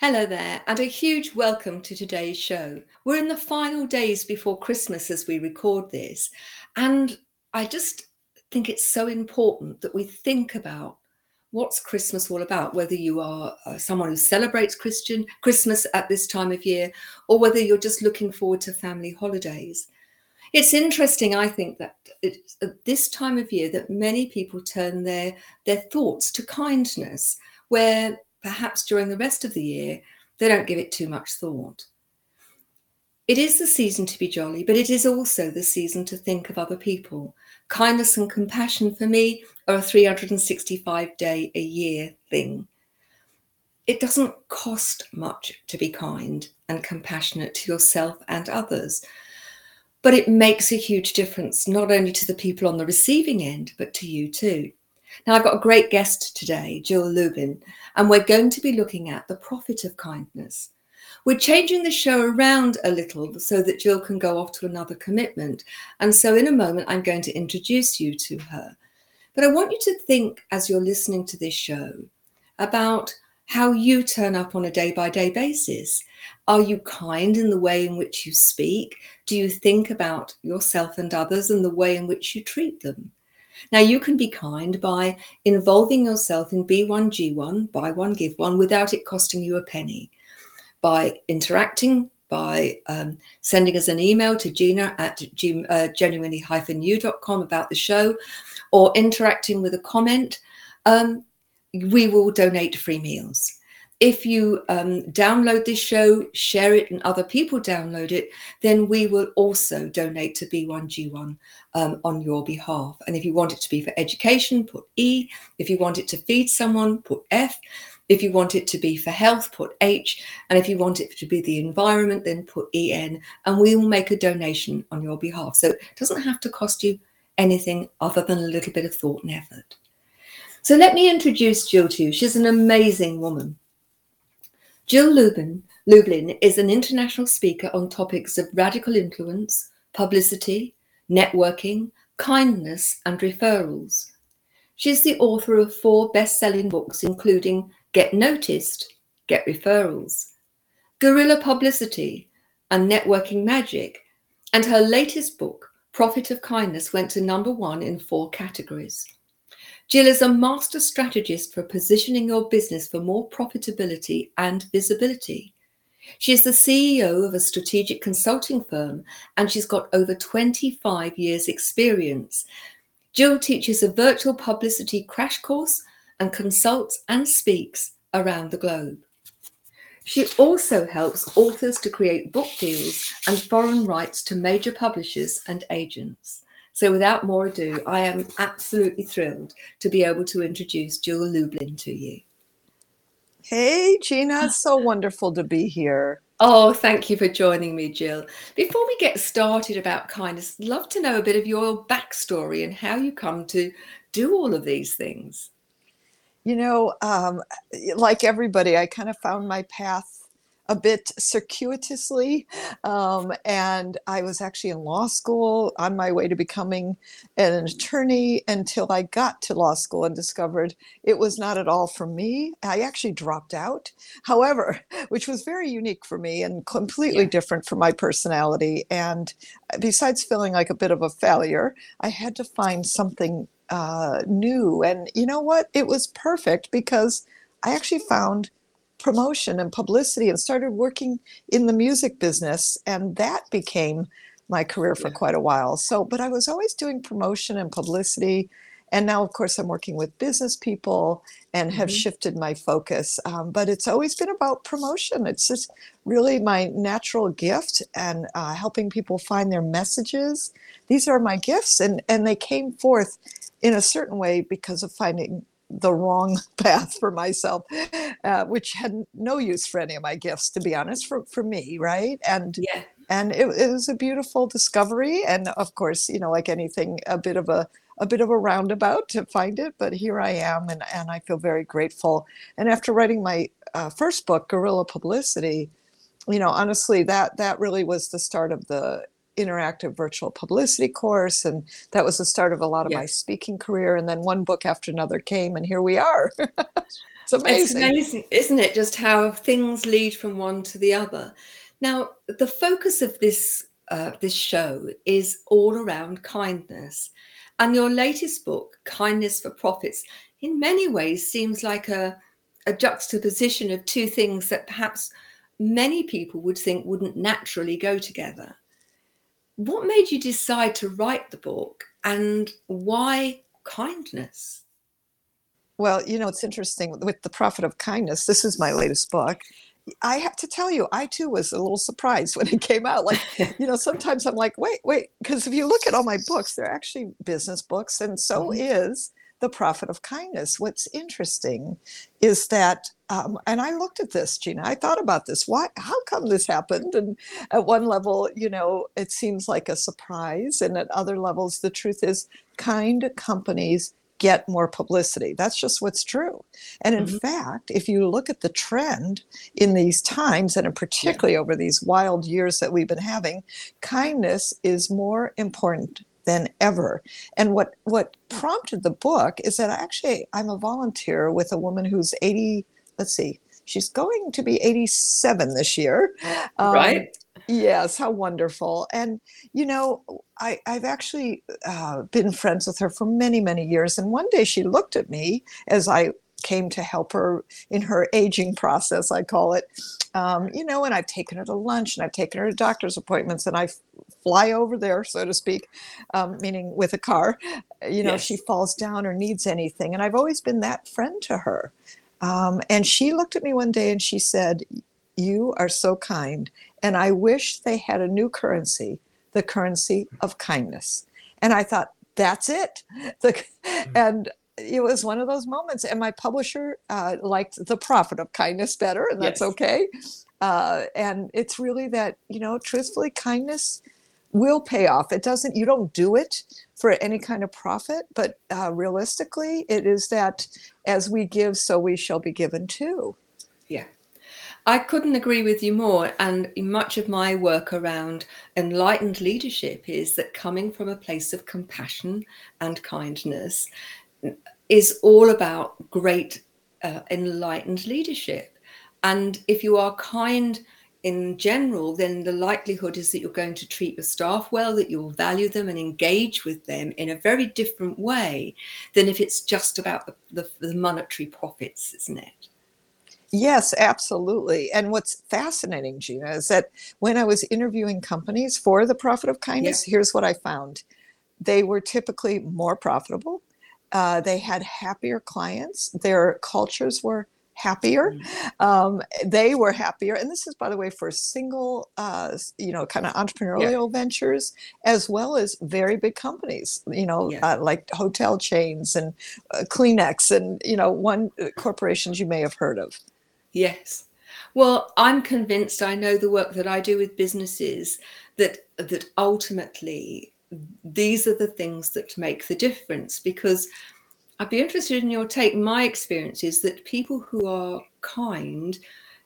Hello there, and a huge welcome to today's show. We're in the final days before Christmas as we record this, and I just think it's so important that we think about what's Christmas all about, whether you are uh, someone who celebrates Christian Christmas at this time of year, or whether you're just looking forward to family holidays. It's interesting, I think, that it's at this time of year that many people turn their their thoughts to kindness, where perhaps during the rest of the year, they don't give it too much thought. It is the season to be jolly, but it is also the season to think of other people. Kindness and compassion for me are a 365 day a year thing. It doesn't cost much to be kind and compassionate to yourself and others, but it makes a huge difference not only to the people on the receiving end, but to you too. Now, I've got a great guest today, Jill Lubin, and we're going to be looking at the profit of kindness. We're changing the show around a little so that Jill can go off to another commitment. And so, in a moment, I'm going to introduce you to her. But I want you to think as you're listening to this show about how you turn up on a day by day basis. Are you kind in the way in which you speak? Do you think about yourself and others and the way in which you treat them? Now, you can be kind by involving yourself in B1G1, buy one, give one, without it costing you a penny, by interacting, by um, sending us an email to gina at uh, genuinely-u.com about the show, or interacting with a comment. Um, we will donate free meals if you um, download this show, share it, and other people download it, then we will also donate to B1G1 um, on your behalf. And if you want it to be for education, put E. If you want it to feed someone, put F. If you want it to be for health, put H. And if you want it to be the environment, then put EN. And we will make a donation on your behalf. So it doesn't have to cost you anything other than a little bit of thought and effort. So let me introduce Jill to you. She's an amazing woman. Jill Lubin, Lublin is an international speaker on topics of radical influence, publicity, networking, kindness, and referrals. She's the author of four best selling books, including Get Noticed, Get Referrals, Guerrilla Publicity, and Networking Magic. And her latest book, Profit of Kindness, went to number one in four categories. Jill is a master strategist for positioning your business for more profitability and visibility. She is the CEO of a strategic consulting firm and she's got over 25 years' experience. Jill teaches a virtual publicity crash course and consults and speaks around the globe. She also helps authors to create book deals and foreign rights to major publishers and agents. So, without more ado, I am absolutely thrilled to be able to introduce Jill Lublin to you. Hey, Gina, it's so wonderful to be here. Oh, thank you for joining me, Jill. Before we get started about kindness, love to know a bit of your backstory and how you come to do all of these things. You know, um, like everybody, I kind of found my path a bit circuitously. Um, and I was actually in law school on my way to becoming an attorney until I got to law school and discovered it was not at all for me. I actually dropped out, however, which was very unique for me and completely yeah. different from my personality. And besides feeling like a bit of a failure, I had to find something uh, new. And you know what? It was perfect because I actually found promotion and publicity and started working in the music business. And that became my career for yeah. quite a while. So, but I was always doing promotion and publicity. And now, of course, I'm working with business people and have mm-hmm. shifted my focus. Um, but it's always been about promotion. It's just really my natural gift and uh, helping people find their messages. These are my gifts, and, and they came forth in a certain way because of finding the wrong path for myself, uh, which had no use for any of my gifts, to be honest, for, for me, right? And yeah. and it, it was a beautiful discovery, and of course, you know, like anything, a bit of a a bit of a roundabout to find it, but here I am, and and I feel very grateful. And after writing my uh, first book, Guerrilla Publicity, you know, honestly, that that really was the start of the interactive virtual publicity course and that was the start of a lot of my speaking career and then one book after another came and here we are. It's amazing. it's amazing isn't it just how things lead from one to the other. Now the focus of this uh, this show is all around kindness and your latest book kindness for profits in many ways seems like a, a juxtaposition of two things that perhaps many people would think wouldn't naturally go together what made you decide to write the book and why kindness? Well, you know, it's interesting with The Profit of Kindness. This is my latest book. I have to tell you, I too was a little surprised when it came out. Like, you know, sometimes I'm like, wait, wait, because if you look at all my books, they're actually business books, and so mm-hmm. is the profit of kindness. What's interesting is that, um, and I looked at this, Gina. I thought about this. Why? How come this happened? And at one level, you know, it seems like a surprise, and at other levels, the truth is, kind companies get more publicity. That's just what's true. And in mm-hmm. fact, if you look at the trend in these times, and particularly yeah. over these wild years that we've been having, kindness is more important than ever. And what what prompted the book is that actually I'm a volunteer with a woman who's 80. Let's see, she's going to be 87 this year. Um, right. Yes, how wonderful. And, you know, I, I've actually uh, been friends with her for many, many years. And one day she looked at me as I came to help her in her aging process, I call it. Um, you know, and I've taken her to lunch and I've taken her to doctor's appointments and I fly over there, so to speak, um, meaning with a car. You know, yes. she falls down or needs anything. And I've always been that friend to her. Um, and she looked at me one day and she said, You are so kind. And I wish they had a new currency, the currency of kindness. And I thought, that's it. The, mm-hmm. and it was one of those moments and my publisher uh, liked the profit of kindness better and that's yes. okay uh, and it's really that you know truthfully kindness will pay off it doesn't you don't do it for any kind of profit but uh, realistically it is that as we give so we shall be given too yeah I couldn't agree with you more. And much of my work around enlightened leadership is that coming from a place of compassion and kindness, is all about great uh, enlightened leadership. And if you are kind in general, then the likelihood is that you're going to treat your staff well, that you'll value them and engage with them in a very different way than if it's just about the, the, the monetary profits, isn't it? Yes, absolutely. And what's fascinating, Gina, is that when I was interviewing companies for the profit of kindness, yeah. here's what I found. They were typically more profitable uh, they had happier clients. Their cultures were happier. Mm. Um, they were happier. And this is, by the way, for single, uh, you know, kind of entrepreneurial yeah. ventures, as well as very big companies, you know, yeah. uh, like hotel chains and uh, Kleenex and, you know, one uh, corporations you may have heard of. Yes. Well, I'm convinced I know the work that I do with businesses that that ultimately these are the things that make the difference because I'd be interested in your take. My experience is that people who are kind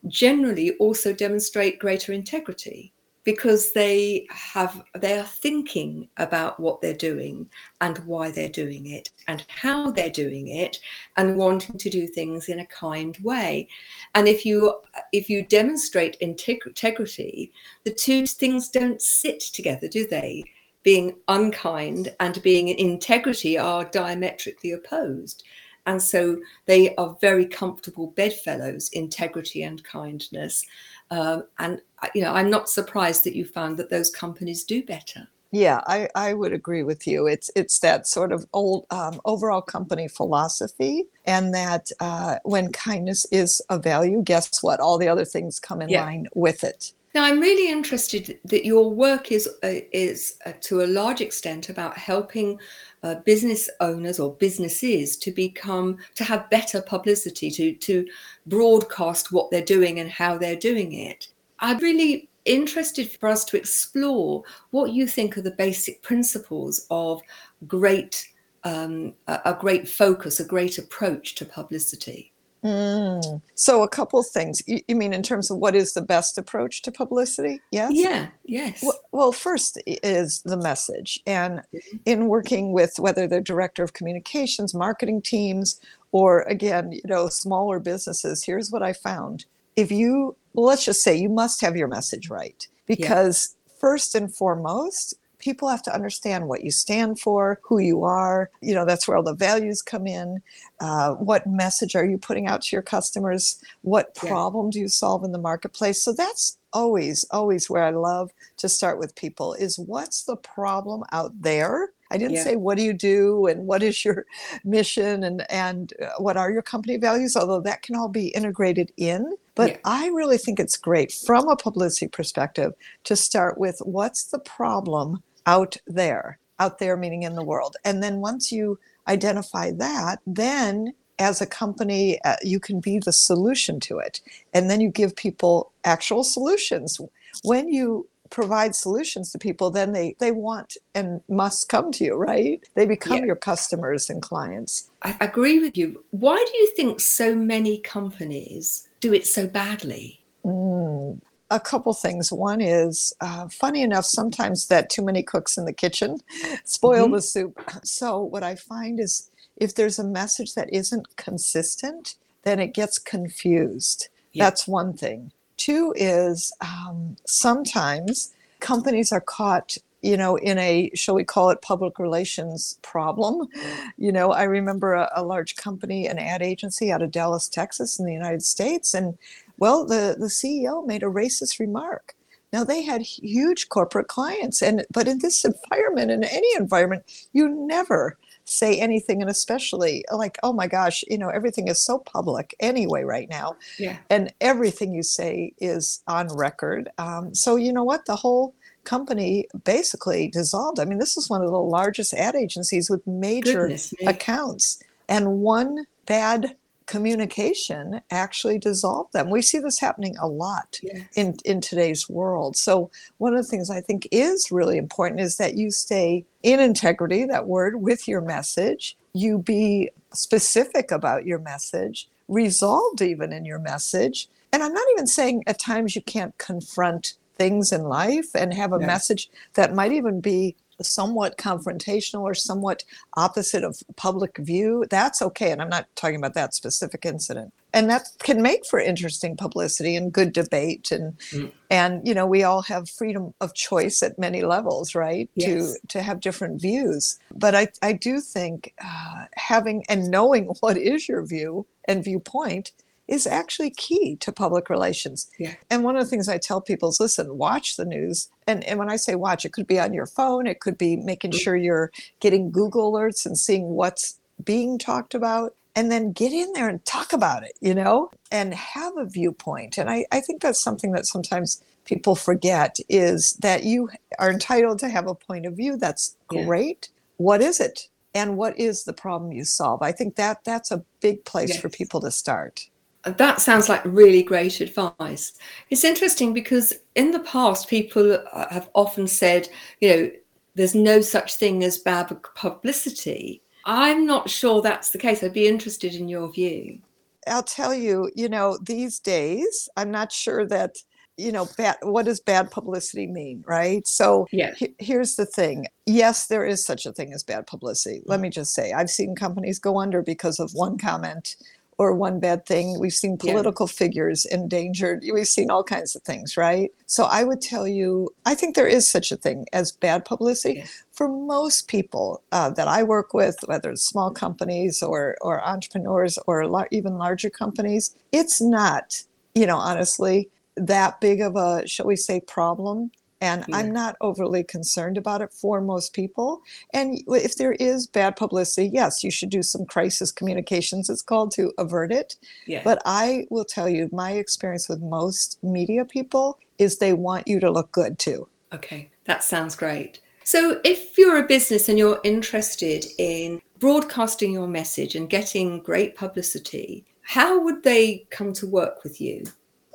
generally also demonstrate greater integrity because they have they are thinking about what they're doing and why they're doing it and how they're doing it and wanting to do things in a kind way and if you if you demonstrate integrity the two things don't sit together do they being unkind and being in integrity are diametrically opposed. And so they are very comfortable bedfellows, integrity and kindness. Um, and uh, you know, I'm not surprised that you found that those companies do better. Yeah, I, I would agree with you. It's it's that sort of old um, overall company philosophy, and that uh, when kindness is a value, guess what? All the other things come in yeah. line with it. Now, I'm really interested that your work is uh, is uh, to a large extent about helping uh, business owners or businesses to become to have better publicity, to to broadcast what they're doing and how they're doing it. I'm really interested for us to explore what you think are the basic principles of great um, a, a great focus, a great approach to publicity. Mm. So a couple things. You, you, mean in terms of what is the best approach to publicity? Yes. Yeah. Yes. Well, well first is the message, and mm-hmm. in working with whether the director of communications, marketing teams, or again, you know, smaller businesses, here's what I found: if you, well, let's just say, you must have your message right, because yeah. first and foremost, people have to understand what you stand for, who you are. You know, that's where all the values come in. Uh, what message are you putting out to your customers? What problem yeah. do you solve in the marketplace? So that's always, always where I love to start with people is what's the problem out there? I didn't yeah. say what do you do and what is your mission and and uh, what are your company values, although that can all be integrated in. But yeah. I really think it's great from a publicity perspective to start with what's the problem out there, out there meaning in the world. And then once you identify that, then as a company, uh, you can be the solution to it. And then you give people actual solutions. When you provide solutions to people, then they, they want and must come to you, right? They become yeah. your customers and clients. I agree with you. Why do you think so many companies do it so badly? Mm, a couple things. One is, uh, funny enough, sometimes that too many cooks in the kitchen spoil mm-hmm. the soup. So, what I find is if there's a message that isn't consistent, then it gets confused. That's one thing. Two is um, sometimes companies are caught you know, in a, shall we call it public relations problem. You know, I remember a, a, large company, an ad agency out of Dallas, Texas, in the United States, and well, the, the CEO made a racist remark. Now they had huge corporate clients, and but in this environment, in any environment, you never say anything, and especially like, oh my gosh, you know, everything is so public anyway right now, yeah, and everything you say is on record. Um, so you know what, the whole company basically dissolved. I mean, this is one of the largest ad agencies with major Goodness, accounts, and one bad communication actually dissolve them. We see this happening a lot yes. in, in today's world. So, one of the things I think is really important is that you stay in integrity, that word, with your message. You be specific about your message, resolved even in your message. And I'm not even saying at times you can't confront things in life and have a yes. message that might even be somewhat confrontational or somewhat opposite of public view, that's okay. And I'm not talking about that specific incident. And that can make for interesting publicity and good debate. And mm. and you know, we all have freedom of choice at many levels, right? Yes. To to have different views. But I, I do think uh, having and knowing what is your view and viewpoint is actually key to public relations. Yeah. And one of the things I tell people is listen, watch the news. And, and when I say watch, it could be on your phone, it could be making mm-hmm. sure you're getting Google alerts and seeing what's being talked about. And then get in there and talk about it, you know, and have a viewpoint. And I, I think that's something that sometimes people forget is that you are entitled to have a point of view. That's great. Yeah. What is it? And what is the problem you solve? I think that that's a big place yes. for people to start that sounds like really great advice. It's interesting because in the past, people uh, have often said, you know, there's no such thing as bad publicity. I'm not sure that's the case. I'd be interested in your view. I'll tell you, you know, these days, I'm not sure that, you know, bad, what does bad publicity mean, right? So yeah. He, here's the thing. Yes, there is such a thing as bad publicity. Let mm. me just say, I've seen companies go under because of one comment or one bad thing. We've seen political yeah. figures endangered. We've seen all kinds of things, right? So I would tell you, I think there is such a thing as bad publicity. Yeah. For most people uh, that I work with, whether it's small companies or, or entrepreneurs or la- even larger companies, it's not, you know, honestly, that big of a, shall we say, problem. And Yeah. I'm not overly concerned about it for most people. And if there is bad publicity, yes, you should do some crisis communications, it's called, to avert it. Yeah. But I will tell you, my experience with most media people is they want you to look good too. Okay, that sounds great. So, if you're a business and you're interested in broadcasting your message and getting great publicity, how would they come to work with you?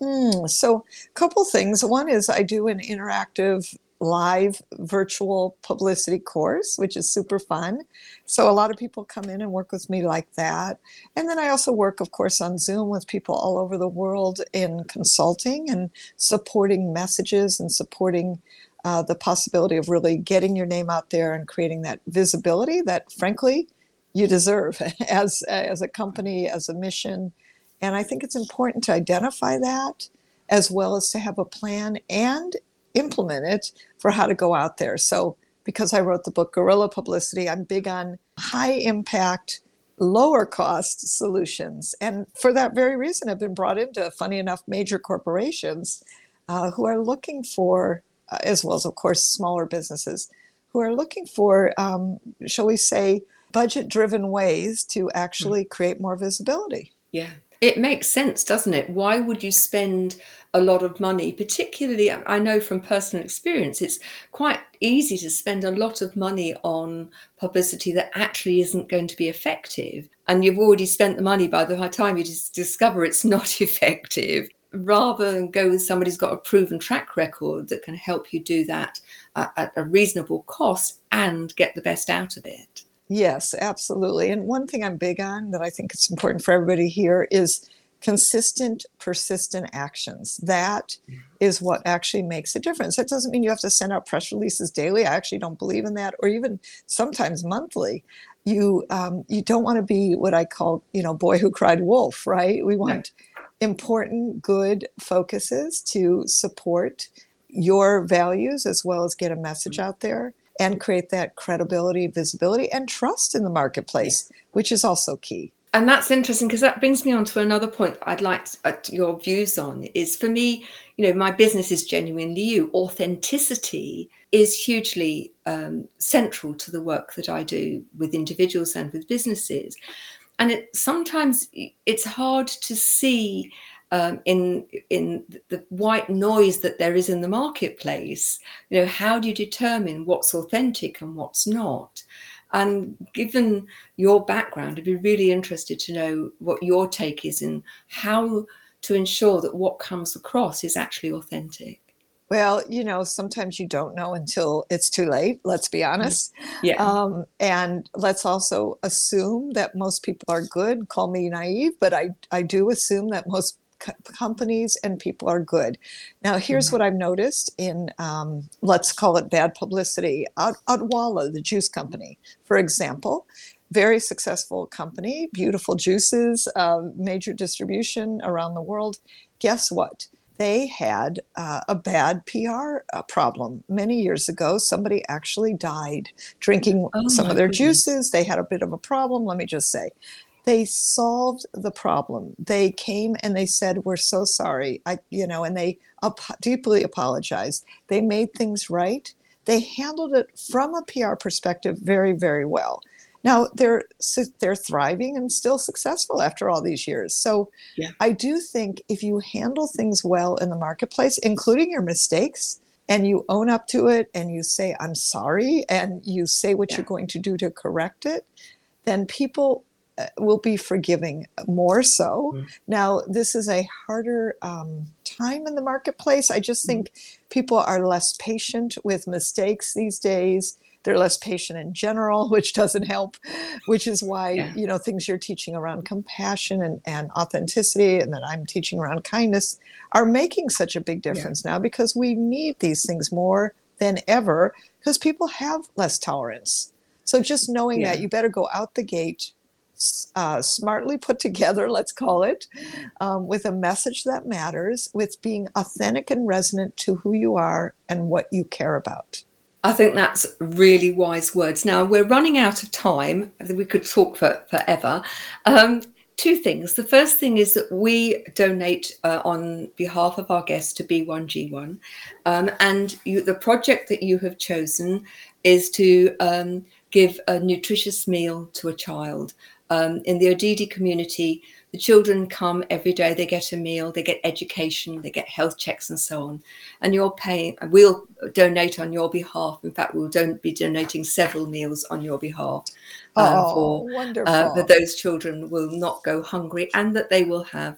Mm, so, a couple things. One is I do an interactive live virtual publicity course, which is super fun. So, a lot of people come in and work with me like that. And then I also work, of course, on Zoom with people all over the world in consulting and supporting messages and supporting uh, the possibility of really getting your name out there and creating that visibility that, frankly, you deserve as as a company, as a mission. And I think it's important to identify that as well as to have a plan and implement it for how to go out there. So, because I wrote the book Guerrilla Publicity, I'm big on high impact, lower cost solutions. And for that very reason, I've been brought into, funny enough, major corporations uh, who are looking for, uh, as well as, of course, smaller businesses, who are looking for, um, shall we say, budget driven ways to actually create more visibility. Yeah. It makes sense, doesn't it? Why would you spend a lot of money? Particularly, I know from personal experience, it's quite easy to spend a lot of money on publicity that actually isn't going to be effective. And you've already spent the money by the time you discover it's not effective, rather than go with somebody who's got a proven track record that can help you do that at, at a reasonable cost and get the best out of it. Yes, absolutely. And one thing I'm big on that I think it's important for everybody here is consistent, persistent actions. That is what actually makes a difference. That doesn't mean you have to send out press releases daily. I actually don't believe in that, or even sometimes monthly. You um, you don't want to be what I call you know boy who cried wolf, right? We want important, good focuses to support your values as well as get a message out there and create that credibility, visibility, and trust in the marketplace, which is also key. And that's interesting because that brings me on to another point I'd like uh, your views on is for me, you know, my business is genuinely you. Authenticity is hugely um, central to the work that I do with individuals and with businesses. And it sometimes it's hard to see um, in in the white noise that there is in the marketplace. You know, how do you determine what's authentic and what's not? And given your background, I'd be really interested to know what your take is in how to ensure that what comes across is actually authentic. Well, you know, sometimes you don't know until it's too late, let's be honest. Yeah. Um, and let's also assume that most people are good. Call me naive, but I, I do assume that most co- companies and people are good. Now, here's Mhm. what I've noticed in, um, let's call it bad publicity. Ad- Odwalla, the juice company, for example, very successful company, beautiful juices, uh, major distribution around the world. Guess what? They had uh, a bad PR uh, problem many years ago. Somebody actually died drinking Oh, some of their goodness. juices. They had a bit of a problem, let me just say. They solved the problem. They came and they said, "We're so sorry," I, you know, and they ap- deeply apologized. They made things right. They handled it from a PR perspective very, very well. Now they're they're thriving and still successful after all these years. So Yeah. I do think if you handle things well in the marketplace, including your mistakes, and you own up to it and you say I'm sorry and you say what Yeah. you're going to do to correct it, then people will be forgiving more so. Mm. Now this is a harder um, time in the marketplace. I just think people are less patient with mistakes these days they're less patient in general which doesn't help which is why Yeah. you know things you're teaching around compassion and, and authenticity and that i'm teaching around kindness are making such a big difference now because we need these things more than ever because people have less tolerance so just knowing that you better go out the gate uh, smartly put together let's call it um, with a message that matters with being authentic and resonant to who you are and what you care about I think that's really wise words. Now we're running out of time. We could talk for forever. Um, two things. The first thing is that we donate uh, on behalf of our guests to B1G1. Um, and you, the project that you have chosen is to um, give a nutritious meal to a child. Um, in the Odidi community, the children come every day, they get a meal, they get education, they get health checks, and so on. And you're paying, we'll donate on your behalf. In fact, we'll don't be donating several meals on your behalf. Um, oh, for, wonderful. Uh, that those children will not go hungry and that they will have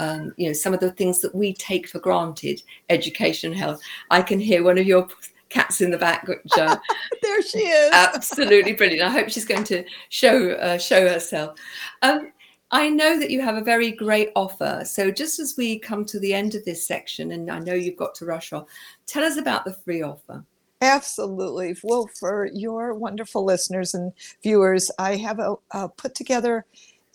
um, you know, some of the things that we take for granted, education, health. I can hear one of your cats in the back. Uh, there she is. Absolutely brilliant. I hope she's going to show uh, show herself. Um, I know that you have a very great offer. So just as we come to the end of this section, and I know you've got to rush off, tell us about the free offer. Absolutely. Well, for your wonderful listeners and viewers, I have a, a put together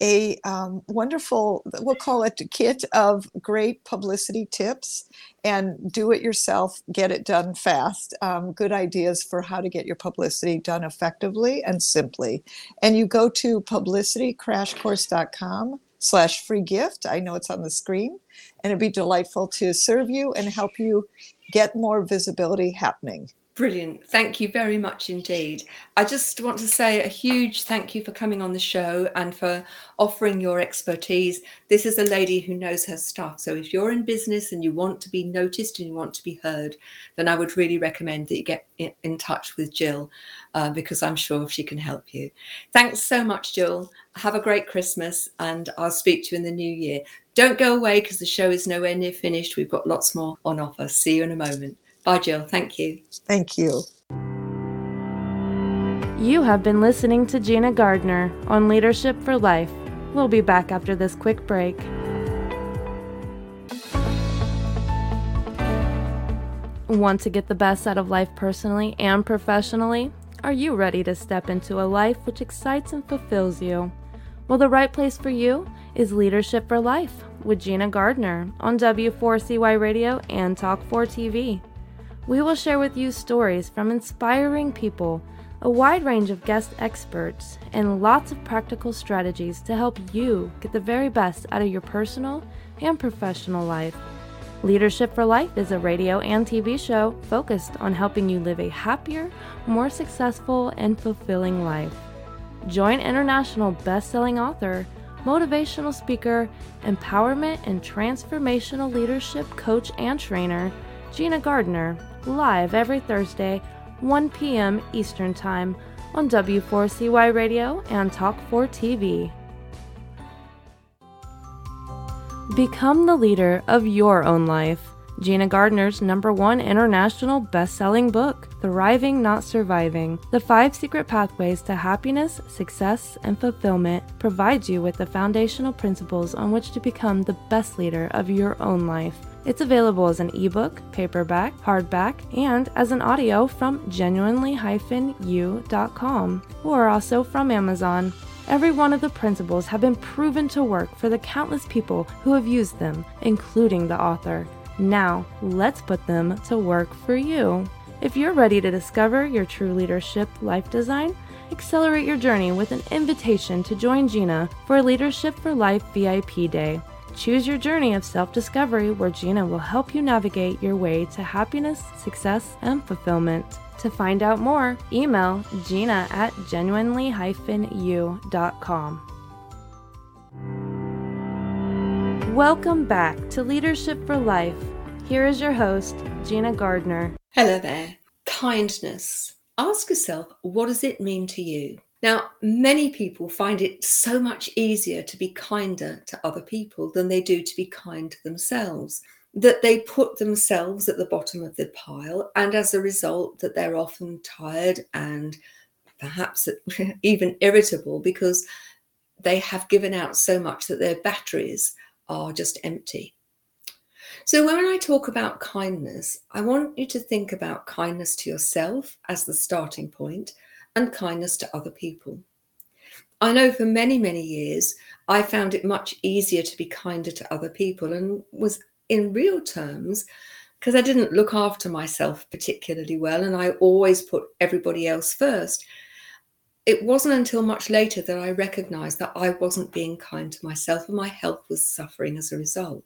a um, wonderful, we'll call it a kit of great publicity tips and do it yourself, get it done fast. Um, good ideas for how to get your publicity done effectively and simply. And you go to publicitycrashcourse.com slash free gift. I know it's on the screen and it'd be delightful to serve you and help you get more visibility happening. Brilliant. Thank you very much indeed. I just want to say a huge thank you for coming on the show and for offering your expertise. This is a lady who knows her stuff. So if you're in business and you want to be noticed and you want to be heard, then I would really recommend that you get in, touch with Jill uh, because I'm sure she can help you. Thanks so much, Jill. Have a great Christmas and I'll speak to you in the new year. Don't go away because the show is nowhere near finished. We've got lots more on offer. See you in a moment. Bye, Jill. Thank you. Thank you. You have been listening to Gina Gardner on Leadership for Life. We'll be back after this quick break. Want to get the best out of life personally and professionally? Are you ready to step into a life which excites and fulfills you? Well, the right place for you is Leadership for Life with Gina Gardner on W4CY Radio and Talk4 TV. We will share with you stories from inspiring people, a wide range of guest experts, and lots of practical strategies to help you get the very best out of your personal and professional life. Leadership for Life is a radio and TV show focused on helping you live a happier, more successful, and fulfilling life. Join international best-selling author, motivational speaker, empowerment and transformational leadership coach and trainer, Gina Gardner live every Thursday, 1 p.m. Eastern Time on W4CY Radio and Talk4 TV. Become the leader of your own life. Gina Gardner's number one international best selling book, Thriving Not Surviving The Five Secret Pathways to Happiness, Success, and Fulfillment, provides you with the foundational principles on which to become the best leader of your own life. It's available as an ebook, paperback, hardback, and as an audio from genuinely-u.com or also from Amazon. Every one of the principles have been proven to work for the countless people who have used them, including the author. Now, let's put them to work for you. If you're ready to discover your true leadership life design, accelerate your journey with an invitation to join Gina for Leadership for Life VIP Day. Choose your journey of self discovery where Gina will help you navigate your way to happiness, success, and fulfillment. To find out more, email gina at genuinely u.com. Welcome back to Leadership for Life. Here is your host, Gina Gardner. Hello there. Kindness. Ask yourself, what does it mean to you? Now, many people find it so much easier to be kinder to other people than they do to be kind to themselves, that they put themselves at the bottom of the pile, and as a result, that they're often tired and perhaps even irritable because they have given out so much that their batteries are just empty. So, when I talk about kindness, I want you to think about kindness to yourself as the starting point and kindness to other people. I know for many, many years, I found it much easier to be kinder to other people and was in real terms because I didn't look after myself particularly well and I always put everybody else first. it wasn't until much later that I recognized that I wasn't being kind to myself and my health was suffering as a result.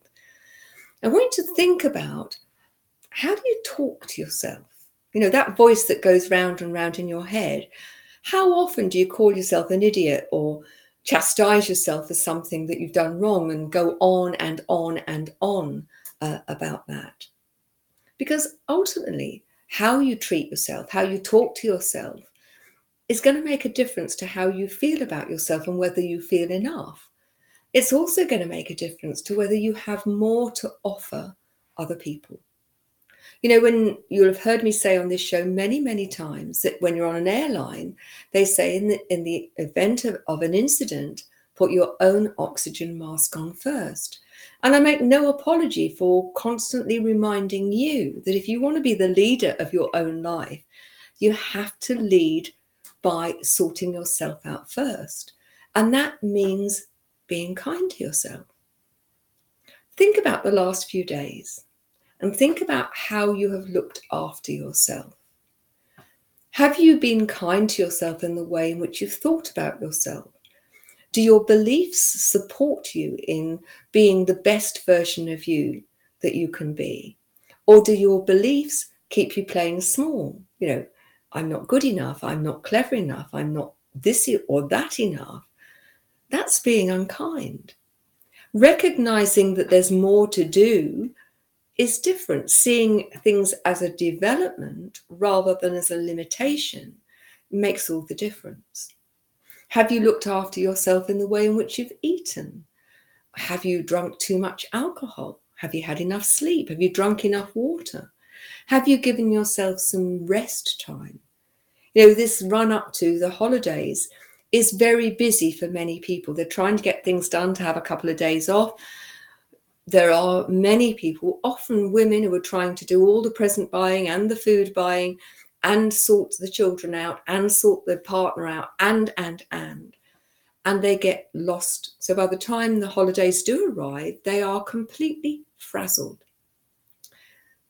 I want you to think about how do you talk to yourself? You know, that voice that goes round and round in your head. How often do you call yourself an idiot or chastise yourself for something that you've done wrong and go on and on and on uh, about that? Because ultimately, how you treat yourself, how you talk to yourself, is going to make a difference to how you feel about yourself and whether you feel enough. It's also going to make a difference to whether you have more to offer other people. You know, when you'll have heard me say on this show many, many times that when you're on an airline, they say in the, in the event of, of an incident, put your own oxygen mask on first. And I make no apology for constantly reminding you that if you want to be the leader of your own life, you have to lead by sorting yourself out first. And that means being kind to yourself. Think about the last few days and think about how you have looked after yourself. Have you been kind to yourself in the way in which you've thought about yourself? Do your beliefs support you in being the best version of you that you can be? Or do your beliefs keep you playing small? You know, I'm not good enough, I'm not clever enough, I'm not this or that enough, that's being unkind. Recognizing that there's more to do is different. Seeing things as a development rather than as a limitation makes all the difference. Have you looked after yourself in the way in which you've eaten? Have you drunk too much alcohol? Have you had enough sleep? Have you drunk enough water? Have you given yourself some rest time? You know, this run up to the holidays is very busy for many people. They're trying to get things done to have a couple of days off. There are many people, often women, who are trying to do all the present buying and the food buying and sort the children out and sort the partner out and, and, and. And they get lost. So by the time the holidays do arrive, they are completely frazzled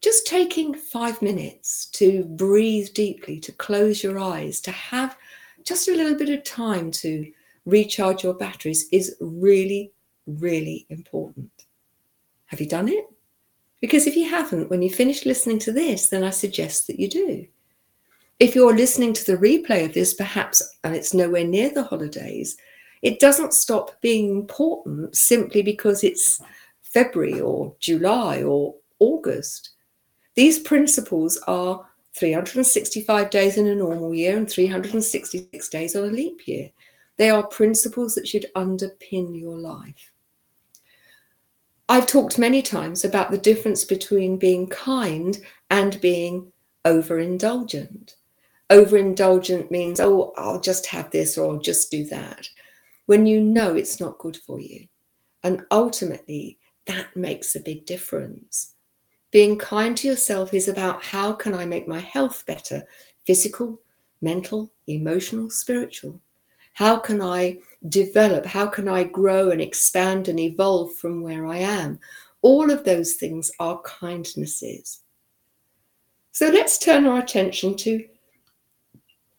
just taking five minutes to breathe deeply, to close your eyes, to have just a little bit of time to recharge your batteries is really, really important. Have you done it? Because if you haven't, when you finish listening to this, then I suggest that you do. If you're listening to the replay of this, perhaps, and it's nowhere near the holidays, it doesn't stop being important simply because it's February or July or August. These principles are 365 days in a normal year and 366 days on a leap year. They are principles that should underpin your life. I've talked many times about the difference between being kind and being overindulgent. Overindulgent means, oh, I'll just have this or I'll just do that, when you know it's not good for you. And ultimately, that makes a big difference. Being kind to yourself is about how can I make my health better physical, mental, emotional, spiritual? How can I develop? How can I grow and expand and evolve from where I am? All of those things are kindnesses. So let's turn our attention to,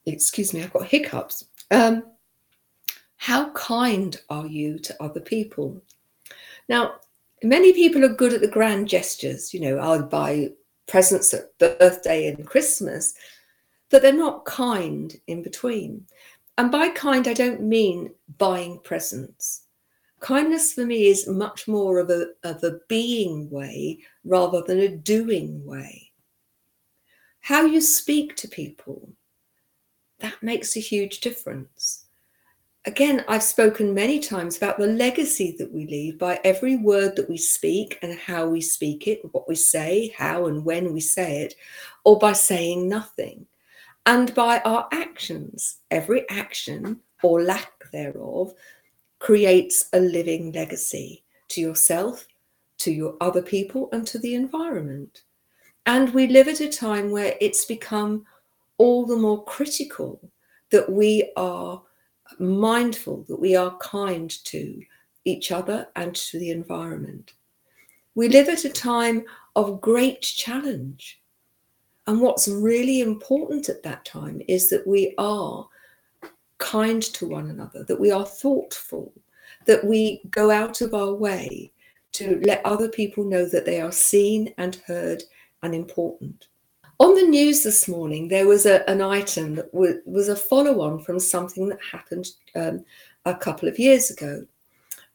excuse me, I've got hiccups. Um, how kind are you to other people? Now, many people are good at the grand gestures. You know, I'll buy presents at birthday and Christmas, but they're not kind in between. And by kind, I don't mean buying presents. Kindness for me is much more of a, of a being way rather than a doing way. How you speak to people, that makes a huge difference again, I've spoken many times about the legacy that we leave by every word that we speak and how we speak it, what we say, how and when we say it, or by saying nothing, and by our actions. Every action or lack thereof creates a living legacy to yourself, to your other people, and to the environment. And we live at a time where it's become all the more critical that we are mindful that we are kind to each other and to the environment. We live at a time of great challenge. And what's really important at that time is that we are kind to one another, that we are thoughtful, that we go out of our way to let other people know that they are seen and heard and important. On the news this morning, there was a, an item that w- was a follow on from something that happened um, a couple of years ago.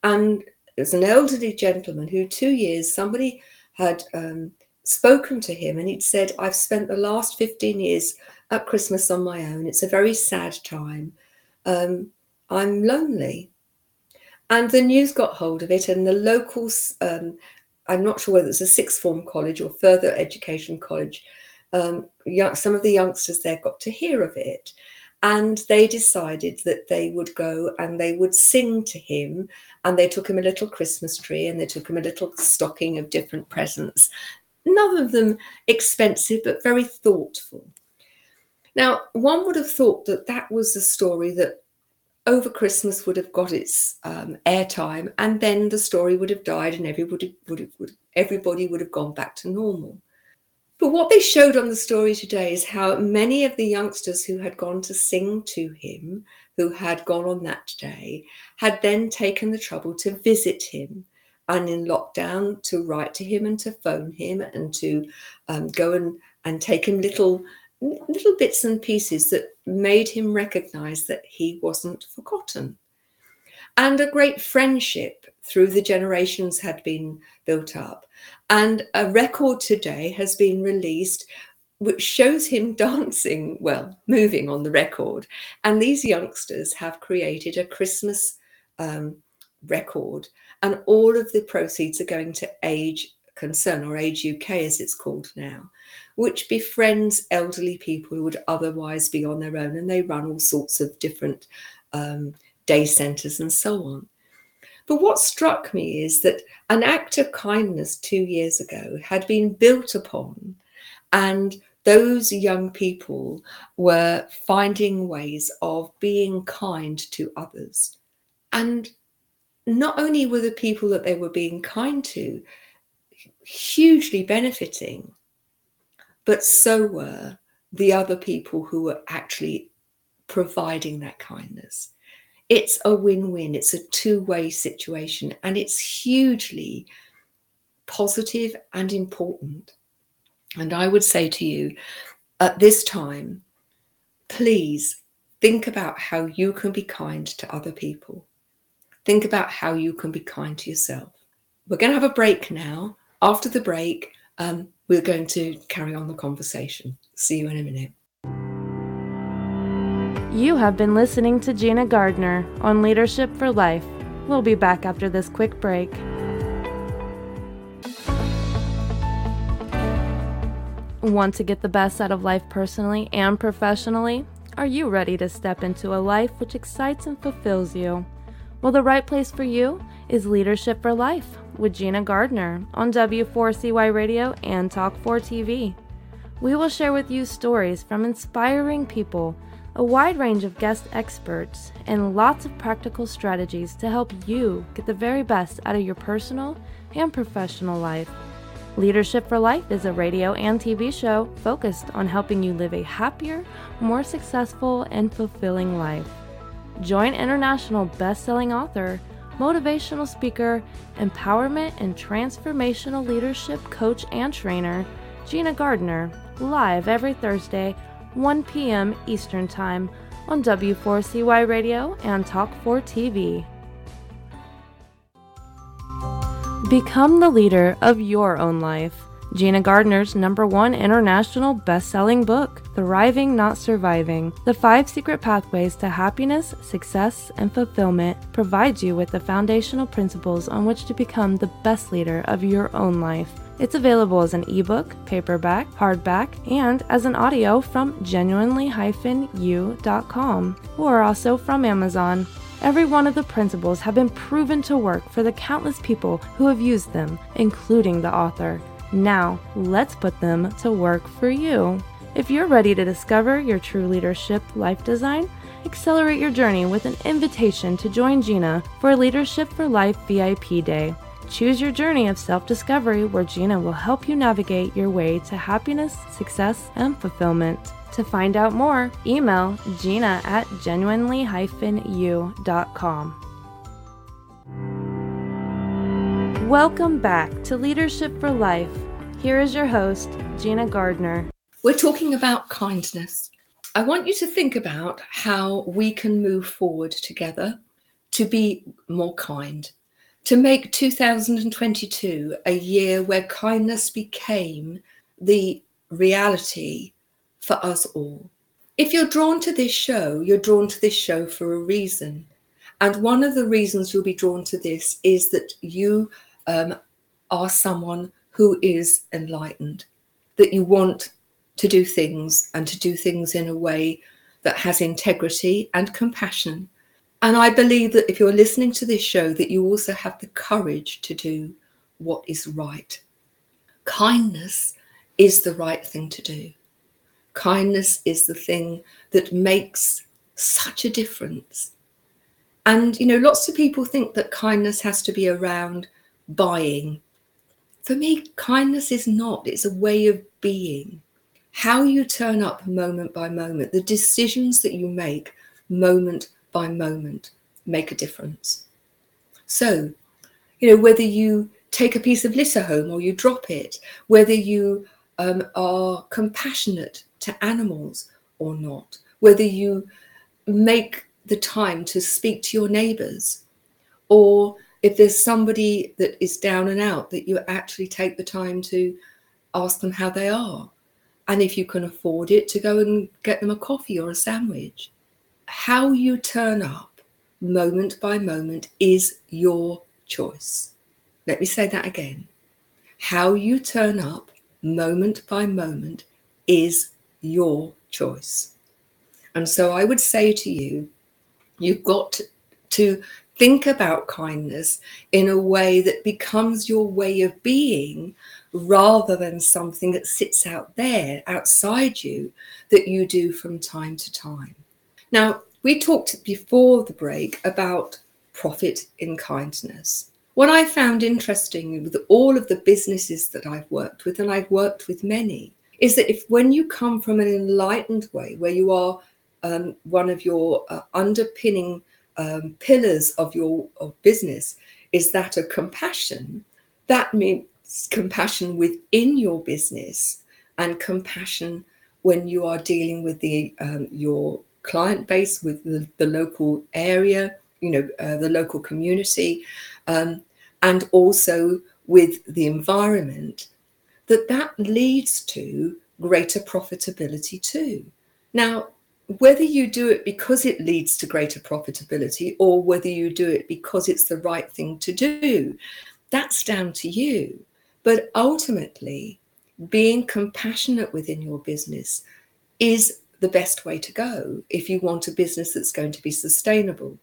And it was an elderly gentleman who, two years, somebody had um, spoken to him and he'd said, I've spent the last 15 years at Christmas on my own. It's a very sad time. Um, I'm lonely. And the news got hold of it, and the locals, um, I'm not sure whether it's a sixth form college or further education college, um, some of the youngsters there got to hear of it. And they decided that they would go and they would sing to him. And they took him a little Christmas tree and they took him a little stocking of different presents. None of them expensive, but very thoughtful. Now, one would have thought that that was a story that over Christmas would have got its um, airtime, and then the story would have died, and everybody would have, would, everybody would have gone back to normal. But what they showed on the story today is how many of the youngsters who had gone to sing to him, who had gone on that day, had then taken the trouble to visit him and in lockdown to write to him and to phone him and to um, go and, and take him little little bits and pieces that made him recognize that he wasn't forgotten. And a great friendship through the generations had been built up. And a record today has been released which shows him dancing, well, moving on the record. And these youngsters have created a Christmas um, record, and all of the proceeds are going to Age Concern or Age UK as it's called now which befriends elderly people who would otherwise be on their own. And they run all sorts of different um, day centres and so on. But what struck me is that an act of kindness two years ago had been built upon, and those young people were finding ways of being kind to others. And not only were the people that they were being kind to hugely benefiting, but so were the other people who were actually providing that kindness. It's a win win, it's a two way situation, and it's hugely positive and important. And I would say to you at this time, please think about how you can be kind to other people. Think about how you can be kind to yourself. We're going to have a break now. After the break, um, we're going to carry on the conversation. See you in a minute. You have been listening to Gina Gardner on Leadership for Life. We'll be back after this quick break. Want to get the best out of life personally and professionally? Are you ready to step into a life which excites and fulfills you? Well, the right place for you is Leadership for Life with Gina Gardner on W4CY Radio and Talk4 TV. We will share with you stories from inspiring people, a wide range of guest experts, and lots of practical strategies to help you get the very best out of your personal and professional life. Leadership for Life is a radio and TV show focused on helping you live a happier, more successful, and fulfilling life. Join international best-selling author motivational speaker, empowerment and transformational leadership coach and trainer, Gina Gardner, live every Thursday, 1 p.m. Eastern Time on W4CY Radio and Talk4 TV. Become the leader of your own life. Gina Gardner's number one international best selling book, Thriving Not Surviving The Five Secret Pathways to Happiness, Success, and Fulfillment, provides you with the foundational principles on which to become the best leader of your own life. It's available as an ebook, paperback, hardback, and as an audio from genuinely-u.com or also from Amazon. Every one of the principles have been proven to work for the countless people who have used them, including the author. Now, let's put them to work for you. If you're ready to discover your true leadership life design, accelerate your journey with an invitation to join Gina for Leadership for Life VIP Day. Choose your journey of self discovery where Gina will help you navigate your way to happiness, success, and fulfillment. To find out more, email gina at genuinely-u.com. Welcome back to Leadership for Life. Here is your host, Gina Gardner. We're talking about kindness. I want you to think about how we can move forward together to be more kind, to make 2022 a year where kindness became the reality for us all. If you're drawn to this show, you're drawn to this show for a reason. And one of the reasons you'll be drawn to this is that you um, are someone who is enlightened, that you want to do things and to do things in a way that has integrity and compassion. And I believe that if you're listening to this show, that you also have the courage to do what is right. Kindness is the right thing to do. Kindness is the thing that makes such a difference. And, you know, lots of people think that kindness has to be around buying. For me, kindness is not, it's a way of being. How you turn up moment by moment, the decisions that you make moment by moment make a difference. So, you know, whether you take a piece of litter home or you drop it, whether you um, are compassionate to animals or not, whether you make the time to speak to your neighbors or if there's somebody that is down and out, that you actually take the time to ask them how they are. And if you can afford it, to go and get them a coffee or a sandwich. How you turn up moment by moment is your choice. Let me say that again. How you turn up moment by moment is your choice. And so I would say to you, you've got to think about kindness in a way that becomes your way of being rather than something that sits out there outside you that you do from time to time. Now, we talked before the break about profit in kindness. What I found interesting with all of the businesses that I've worked with, and I've worked with many, is that if when you come from an enlightened way, where you are um, one of your uh, underpinning um, pillars of your of business is that of compassion, that means compassion within your business and compassion when you are dealing with the um, your client base, with the, the local area, you know, uh, the local community, um, and also with the environment, that that leads to greater profitability too. Now, whether you do it because it leads to greater profitability or whether you do it because it's the right thing to do, that's down to you. But ultimately, being compassionate within your business is the best way to go if you want a business that's going to be sustainable.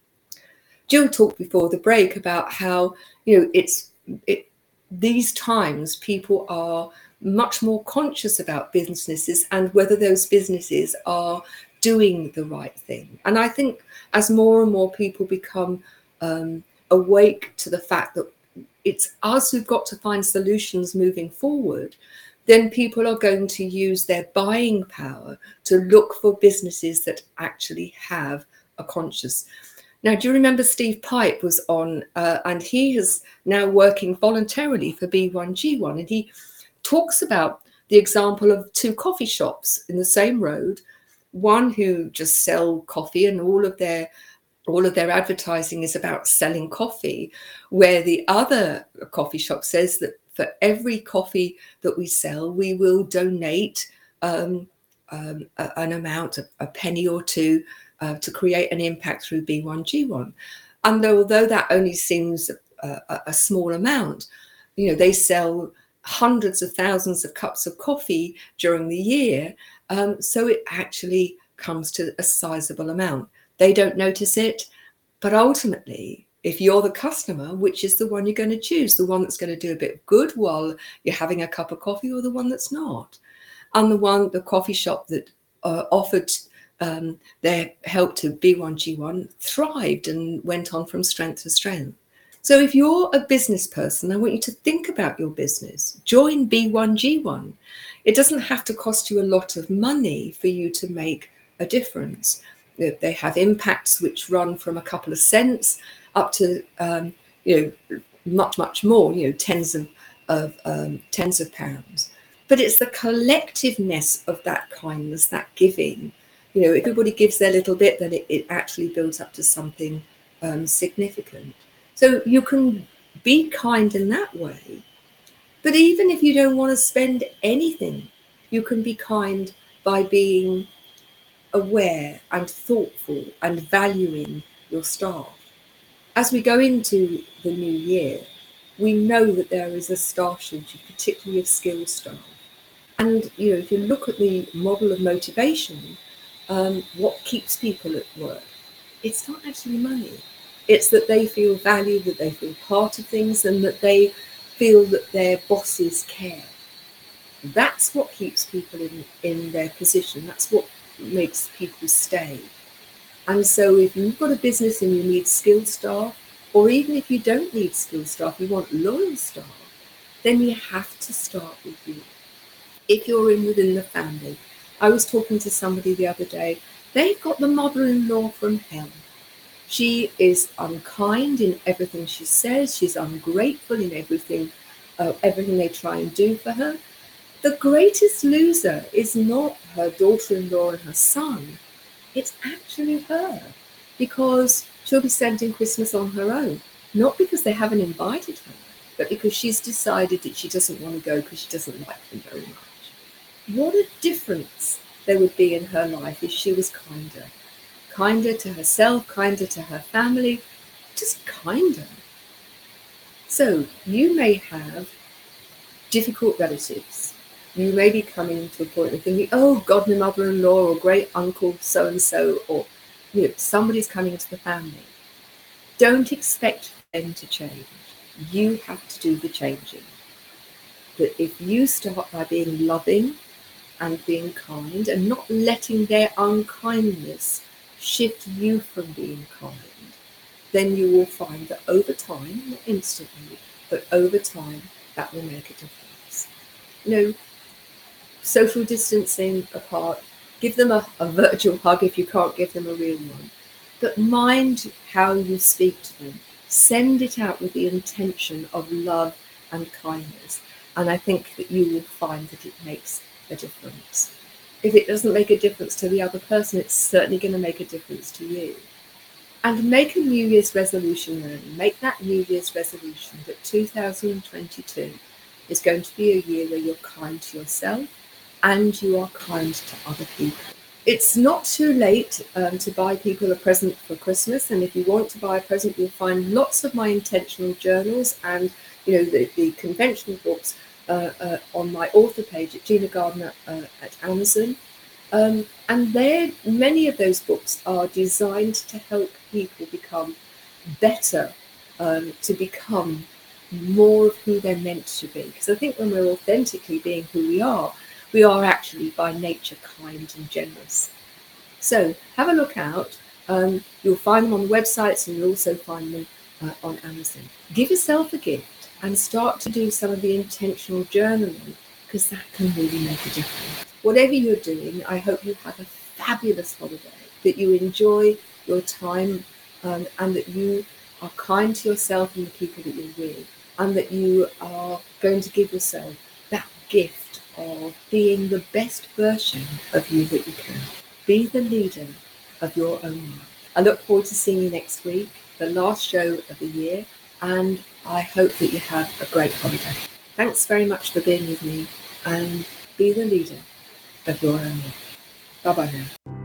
Jill talked before the break about how you know it's it, these times people are much more conscious about businesses and whether those businesses are doing the right thing. And I think as more and more people become um, awake to the fact that it's us who've got to find solutions moving forward, then people are going to use their buying power to look for businesses that actually have a conscious. Now, do you remember Steve Pipe was on, uh, and he is now working voluntarily for B1G1, and he talks about the example of two coffee shops in the same road one who just sell coffee and all of their all of their advertising is about selling coffee where the other coffee shop says that for every coffee that we sell we will donate um, um, a, an amount a, a penny or two uh, to create an impact through b1g1 and though, although that only seems a, a small amount you know they sell hundreds of thousands of cups of coffee during the year um, so it actually comes to a sizable amount. They don't notice it, but ultimately, if you're the customer, which is the one you're going to choose? The one that's going to do a bit of good while you're having a cup of coffee, or the one that's not? And the one, the coffee shop that uh, offered um, their help to B1G1 thrived and went on from strength to strength. So if you're a business person, I want you to think about your business. Join B1G1. It doesn't have to cost you a lot of money for you to make a difference. They have impacts which run from a couple of cents up to um, you know much much more. You know tens of of um, tens of pounds. But it's the collectiveness of that kindness, that giving. You know, if everybody gives their little bit, then it, it actually builds up to something um, significant. So you can be kind in that way. But even if you don't want to spend anything, you can be kind by being aware and thoughtful and valuing your staff. As we go into the new year, we know that there is a staff shortage, particularly of skilled staff. And you know, if you look at the model of motivation, um, what keeps people at work, it's not actually money. It's that they feel valued, that they feel part of things, and that they feel that their bosses care. That's what keeps people in, in their position. That's what makes people stay. And so if you've got a business and you need skilled staff, or even if you don't need skilled staff, you want loyal staff, then you have to start with you. If you're in within the family, I was talking to somebody the other day, they've got the mother-in-law from hell. She is unkind in everything she says. She's ungrateful in everything, uh, everything they try and do for her. The greatest loser is not her daughter-in-law and her son. It's actually her, because she'll be spending Christmas on her own, not because they haven't invited her, but because she's decided that she doesn't want to go because she doesn't like them very much. What a difference there would be in her life if she was kinder kinder to herself, kinder to her family, just kinder. So you may have difficult relatives. You may be coming to a point of thinking, oh, God, my mother in law, or great uncle so and so, or you know, somebody's coming into the family. Don't expect them to change. You have to do the changing. That if you start by being loving and being kind and not letting their unkindness shift you from being kind, then you will find that over time, not instantly, but over time, that will make a difference. You know, social distancing apart, give them a, a virtual hug if you can't give them a real one, but mind how you speak to them. Send it out with the intention of love and kindness. And I think that you will find that it makes a difference if it doesn't make a difference to the other person, it's certainly going to make a difference to you. And make a New Year's resolution then. Make that New Year's resolution that 2022 is going to be a year where you're kind to yourself and you are kind to other people. It's not too late um, to buy people a present for Christmas, and if you want to buy a present, you'll find lots of my intentional journals and you know the, the conventional books uh, uh, on my author page at Gina Gardner uh, at Amazon. Um, and there, many of those books are designed to help people become better, um, to become more of who they're meant to be. Because I think when we're authentically being who we are, we are actually by nature kind and generous. So have a look out. Um, you'll find them on the websites and you'll also find them uh, on Amazon. Give yourself a gift and start to do some of the intentional journaling because that can really make a difference. Whatever you're doing, I hope you have a fabulous holiday, that you enjoy your time um, and that you are kind to yourself and the people that you're with, and that you are going to give yourself that gift of being the best version of you that you can. Be the leader of your own life. I look forward to seeing you next week, the last show of the year, and I hope that you have a great holiday. Thanks very much for being with me and be the leader of your own life. Bye bye now.